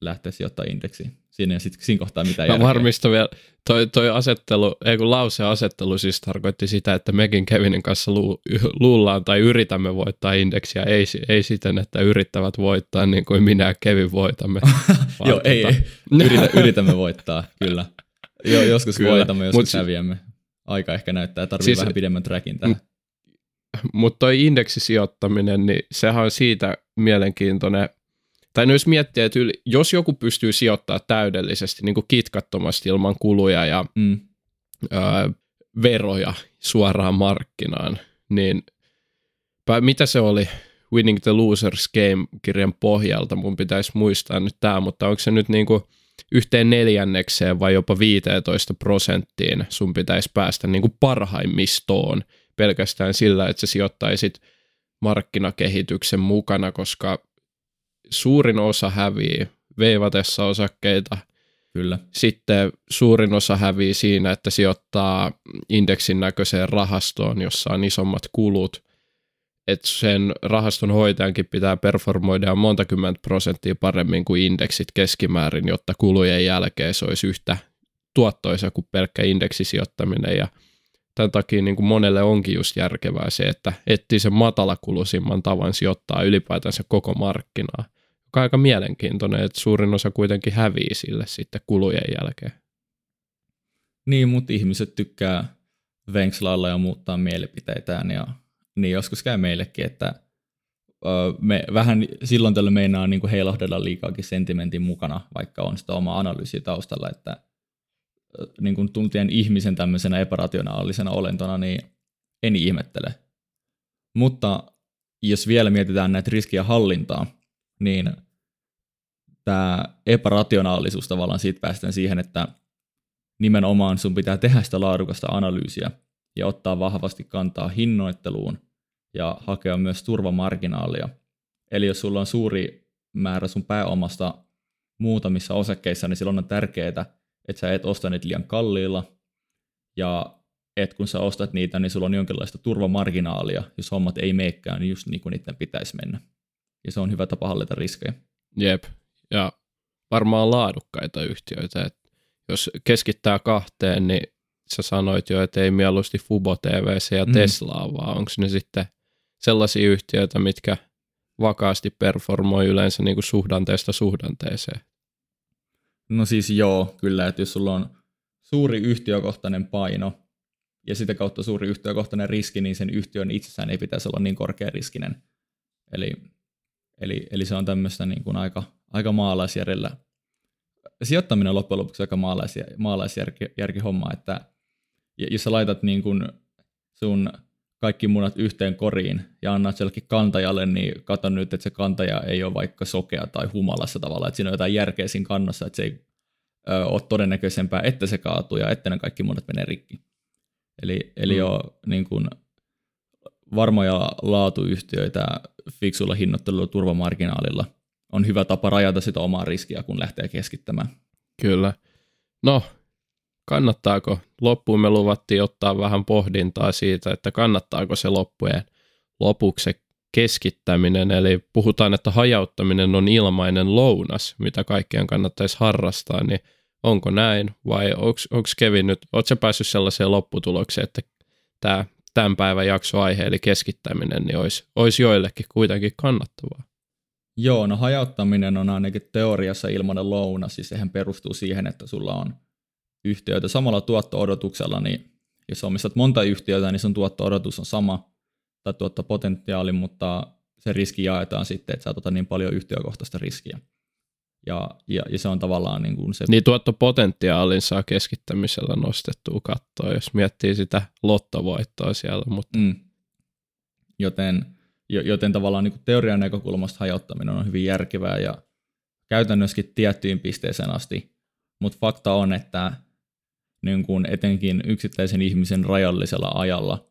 lähteä sijoittaa indeksiin. Siinä ei sitten siinä kohtaa mitään Mä varmistan vielä, toi, toi asettelu, ei kun lauseasettelu siis tarkoitti sitä, että mekin Kevinin kanssa lu, luullaan tai yritämme voittaa indeksiä, ei, ei siten, että yrittävät voittaa niin kuin minä ja Kevin voitamme. Joo, ei, ei. Yritä, yritämme voittaa, kyllä. jo, joskus Kyllä. voitamme, joskus Mut, häviämme. Aika ehkä näyttää, tarvii siis, vähän pidemmän trackin tähän. Mutta toi indeksisijoittaminen, niin sehän on siitä mielenkiintoinen, tai no jos miettii, että yli, jos joku pystyy sijoittamaan täydellisesti, niin kuin kitkattomasti ilman kuluja ja mm. ö, veroja suoraan markkinaan, niin mitä se oli Winning the Losers Game-kirjan pohjalta, mun pitäisi muistaa nyt tämä, mutta onko se nyt niin kuin yhteen neljännekseen vai jopa 15 prosenttiin sun pitäisi päästä niin kuin parhaimmistoon pelkästään sillä, että sä sijoittaisit markkinakehityksen mukana, koska suurin osa hävii veivatessa osakkeita. Kyllä. Sitten suurin osa hävii siinä, että sijoittaa indeksin näköiseen rahastoon, jossa on isommat kulut. Että sen rahaston hoitajankin pitää performoida monta kymmentä prosenttia paremmin kuin indeksit keskimäärin, jotta kulujen jälkeen se olisi yhtä tuottoisa kuin pelkkä indeksisijoittaminen. Ja tämän takia niin kuin monelle onkin just järkevää se, että etsii sen matalakuluisimman tavan sijoittaa ylipäätänsä koko markkinaa joka on aika mielenkiintoinen, että suurin osa kuitenkin hävii sille sitten kulujen jälkeen. Niin, mutta ihmiset tykkää venkslailla ja muuttaa mielipiteitään ja niin joskus käy meillekin, että me vähän silloin tällä meinaa niin kuin heilahdella liikaakin sentimentin mukana, vaikka on sitä omaa analyysiä taustalla, että niin kuin tuntien ihmisen tämmöisenä epärationaalisena olentona, niin en ihmettele. Mutta jos vielä mietitään näitä riskiä hallintaa, niin tämä epärationaalisuus tavallaan siitä päästään siihen, että nimenomaan sun pitää tehdä sitä laadukasta analyysiä ja ottaa vahvasti kantaa hinnoitteluun ja hakea myös turvamarginaalia. Eli jos sulla on suuri määrä sun pääomasta muutamissa osakkeissa, niin silloin on tärkeää, että sä et osta niitä liian kalliilla ja että kun sä ostat niitä, niin sulla on jonkinlaista turvamarginaalia, jos hommat ei meekään, niin just niin kuin niiden pitäisi mennä ja se on hyvä tapa hallita riskejä. Jep, ja varmaan laadukkaita yhtiöitä. Et jos keskittää kahteen, niin sä sanoit jo, että ei mieluusti Fubo TVC ja mm. Teslaa, vaan onko ne sitten sellaisia yhtiöitä, mitkä vakaasti performoi yleensä niin kuin suhdanteesta suhdanteeseen? No siis joo, kyllä, että jos sulla on suuri yhtiökohtainen paino ja sitä kautta suuri yhtiökohtainen riski, niin sen yhtiön itsessään ei pitäisi olla niin korkea riskinen. Eli Eli, eli se on tämmöistä niin kuin aika, aika maalaisjärjellä. Sijoittaminen on loppujen lopuksi aika maalaisjär, maalaisjärkihomma, että jos sä laitat niin kuin sun kaikki munat yhteen koriin ja annat jollekin kantajalle, niin kato nyt, että se kantaja ei ole vaikka sokea tai humalassa tavalla, että siinä on jotain järkeä siinä kannassa, että se ei ö, ole todennäköisempää, että se kaatuu ja että ne kaikki munat menee rikki. Eli, eli mm. jo niin kuin, varmoja laatuyhtiöitä fiksulla hinnoittelulla turvamarginaalilla on hyvä tapa rajata sitä omaa riskiä, kun lähtee keskittämään. Kyllä. No, kannattaako? Loppuun me luvattiin ottaa vähän pohdintaa siitä, että kannattaako se loppujen lopuksi keskittäminen, eli puhutaan, että hajauttaminen on ilmainen lounas, mitä kaikkien kannattaisi harrastaa, niin onko näin vai onko Kevin nyt, ootko päässyt sellaiseen lopputulokseen, että tämä tämän päivän jaksoaihe, eli keskittäminen, niin olisi, olisi joillekin kuitenkin kannattavaa. Joo, no hajauttaminen on ainakin teoriassa ilmainen louna, siis sehän perustuu siihen, että sulla on yhtiöitä samalla tuotto-odotuksella, niin jos omistat monta yhtiötä, niin sun tuotto-odotus on sama tai tuottopotentiaali, mutta se riski jaetaan sitten, että sä otat niin paljon yhtiökohtaista riskiä. Ja, ja, ja se on tavallaan niin kuin se... Niin tuottopotentiaalin saa keskittämisellä nostettua kattoa, jos miettii sitä lottovoittoa siellä. Mutta... Mm. Joten, joten tavallaan niin kuin teorian näkökulmasta hajauttaminen on hyvin järkevää ja käytännössäkin tiettyyn pisteeseen asti. Mutta fakta on, että niin kuin etenkin yksittäisen ihmisen rajallisella ajalla,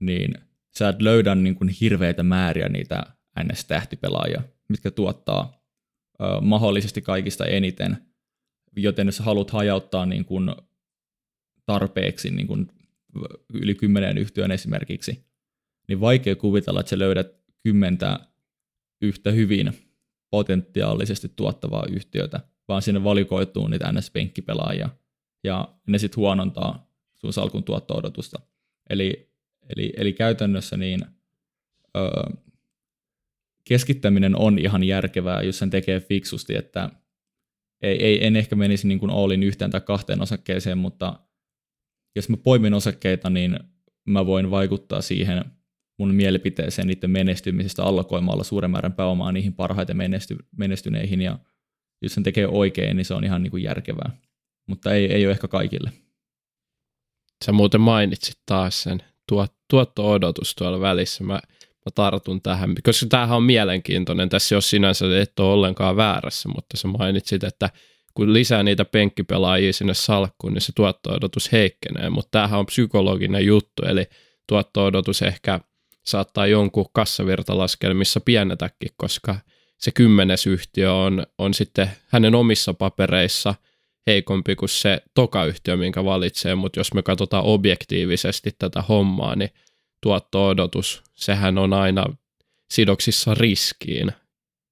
niin sä et löydä niin kuin hirveitä määriä niitä NS-tähtipelaajia, mitkä tuottaa mahdollisesti kaikista eniten, joten jos haluat hajauttaa niin kuin tarpeeksi niin kuin yli kymmenen yhtiön esimerkiksi, niin vaikea kuvitella, että sä löydät kymmentä yhtä hyvin potentiaalisesti tuottavaa yhtiötä, vaan sinne valikoituu niitä NS-penkkipelaajia, ja ne sitten huonontaa sun salkun tuotto-odotusta. Eli, eli, eli käytännössä niin, öö, keskittäminen on ihan järkevää, jos sen tekee fiksusti, että ei, ei, en ehkä menisi niin kuin Allin yhteen tai kahteen osakkeeseen, mutta jos mä poimin osakkeita, niin mä voin vaikuttaa siihen mun mielipiteeseen niiden menestymisestä allokoimalla suuren määrän pääomaa niihin parhaiten menesty, menestyneihin, ja jos sen tekee oikein, niin se on ihan niin kuin järkevää. Mutta ei, ei ole ehkä kaikille. Sä muuten mainitsit taas sen tuot, tuotto-odotus tuolla välissä. Mä, mä tartun tähän, koska tämähän on mielenkiintoinen. Tässä ole sinänsä et ole ollenkaan väärässä, mutta sä mainitsit, että kun lisää niitä penkkipelaajia sinne salkkuun, niin se tuotto-odotus heikkenee, mutta tämähän on psykologinen juttu, eli tuotto-odotus ehkä saattaa jonkun kassavirtalaskelmissa pienetäkin, koska se kymmenes yhtiö on, on sitten hänen omissa papereissa heikompi kuin se toka yhtiö, minkä valitsee, mutta jos me katsotaan objektiivisesti tätä hommaa, niin tuotto-odotus, sehän on aina sidoksissa riskiin.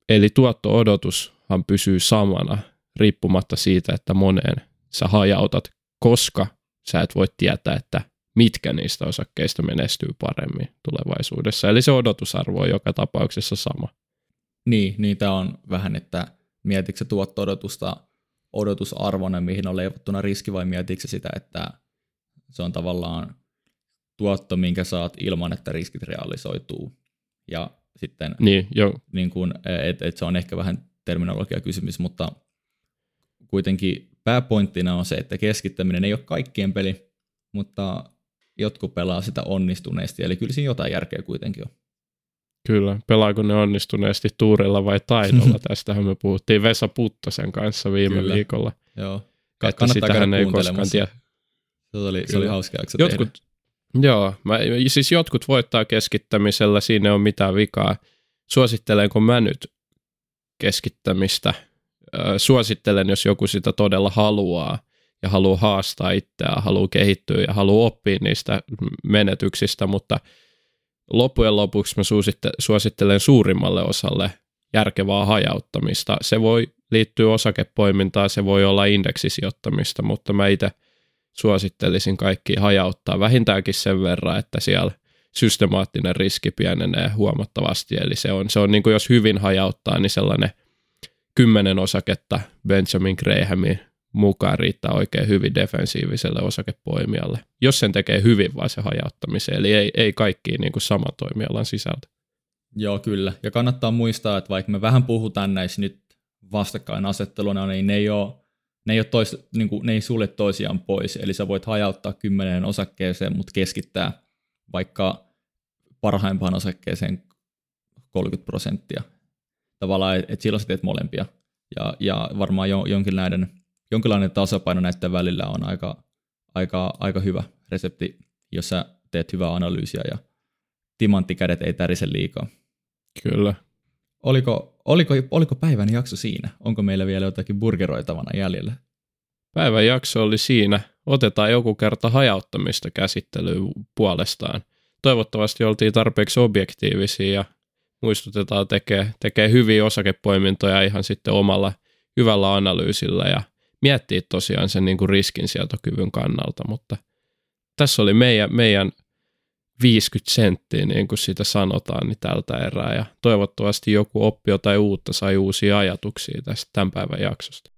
Eli tuotto-odotushan pysyy samana riippumatta siitä, että moneen sä hajautat, koska sä et voi tietää, että mitkä niistä osakkeista menestyy paremmin tulevaisuudessa. Eli se odotusarvo on joka tapauksessa sama. Niin, niin tämä on vähän, että mietitkö tuotto-odotusta odotusarvona, mihin on leivottuna riski, vai mietitkö sitä, että se on tavallaan tuotto, minkä saat ilman, että riskit realisoituu. Ja sitten, niin, jo. Niin kun, et, et se on ehkä vähän terminologia kysymys, mutta kuitenkin pääpointtina on se, että keskittäminen ei ole kaikkien peli, mutta jotkut pelaa sitä onnistuneesti, eli kyllä siinä jotain järkeä kuitenkin on. Kyllä, pelaako ne onnistuneesti tuurilla vai taidolla? Tästähän me puhuttiin Vesa Puttosen kanssa viime Kyllä. viikolla. Joo, Ka- että sitähän ei koskaan tiedä. Se oli, se oli hauska jakso jotkut, tehdä. Joo, mä, siis jotkut voittaa keskittämisellä, siinä on mitään vikaa. Suosittelenko mä nyt keskittämistä? suosittelen, jos joku sitä todella haluaa ja haluaa haastaa itseään, haluaa kehittyä ja haluaa oppia niistä menetyksistä, mutta loppujen lopuksi mä suosittelen suurimmalle osalle järkevää hajauttamista. Se voi liittyä osakepoimintaan, se voi olla indeksisijoittamista, mutta mä itse suosittelisin kaikki hajauttaa vähintäänkin sen verran, että siellä systemaattinen riski pienenee huomattavasti. Eli se on, se on niin kuin jos hyvin hajauttaa, niin sellainen – kymmenen osaketta Benjamin Grahamin mukaan riittää oikein hyvin defensiiviselle osakepoimijalle, jos sen tekee hyvin vai se hajauttamiseen, eli ei, ei kaikki niin kuin saman toimialan sisältö. Joo, kyllä. Ja kannattaa muistaa, että vaikka me vähän puhutaan näissä nyt vastakkainasetteluna, niin ne ei ole, ne ei, ole tois, niin kuin, ne ei sulje toisiaan pois. Eli sä voit hajauttaa kymmeneen osakkeeseen, mutta keskittää vaikka parhaimpaan osakkeeseen 30 prosenttia tavallaan, että silloin sä teet molempia. Ja, ja varmaan jo, jonkinlainen, jonkinlainen tasapaino näiden välillä on aika, aika, aika hyvä resepti, jos sä teet hyvää analyysiä ja timanttikädet ei tärise liikaa. Kyllä. Oliko, oliko, oliko päivän jakso siinä? Onko meillä vielä jotakin burgeroitavana jäljellä? Päivän jakso oli siinä. Otetaan joku kerta hajauttamista käsittelyyn puolestaan. Toivottavasti oltiin tarpeeksi objektiivisia ja muistutetaan tekee, tekee hyviä osakepoimintoja ihan sitten omalla hyvällä analyysillä ja miettii tosiaan sen niin kuin riskinsietokyvyn kannalta, mutta tässä oli meidän, meidän 50 senttiä, niin kuin sitä sanotaan, niin tältä erää. Ja toivottavasti joku oppi jotain uutta, sai uusia ajatuksia tästä tämän päivän jaksosta.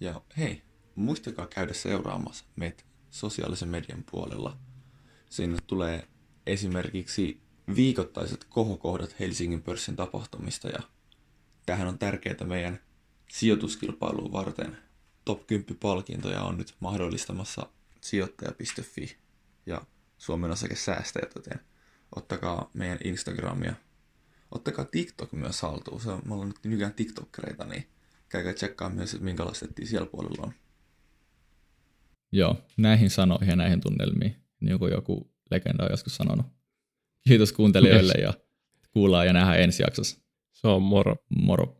Ja hei, muistakaa käydä seuraamassa meitä sosiaalisen median puolella. Sinne tulee esimerkiksi viikoittaiset kohokohdat Helsingin pörssin tapahtumista ja tähän on tärkeää meidän sijoituskilpailuun varten. Top 10 palkintoja on nyt mahdollistamassa sijoittaja.fi ja Suomen osakesäästäjät, joten ottakaa meidän Instagramia. Ottakaa TikTok myös haltuun. Se on, me ollaan nyt nykyään TikTokkereita, niin käykää tsekkaa myös, että minkälaista siellä puolella on. Joo, näihin sanoihin ja näihin tunnelmiin, niin kuin joku legenda on joskus sanonut. Kiitos kuuntelijoille yes. ja kuullaan ja nähdään ensi jaksossa. Se on moro. Moro.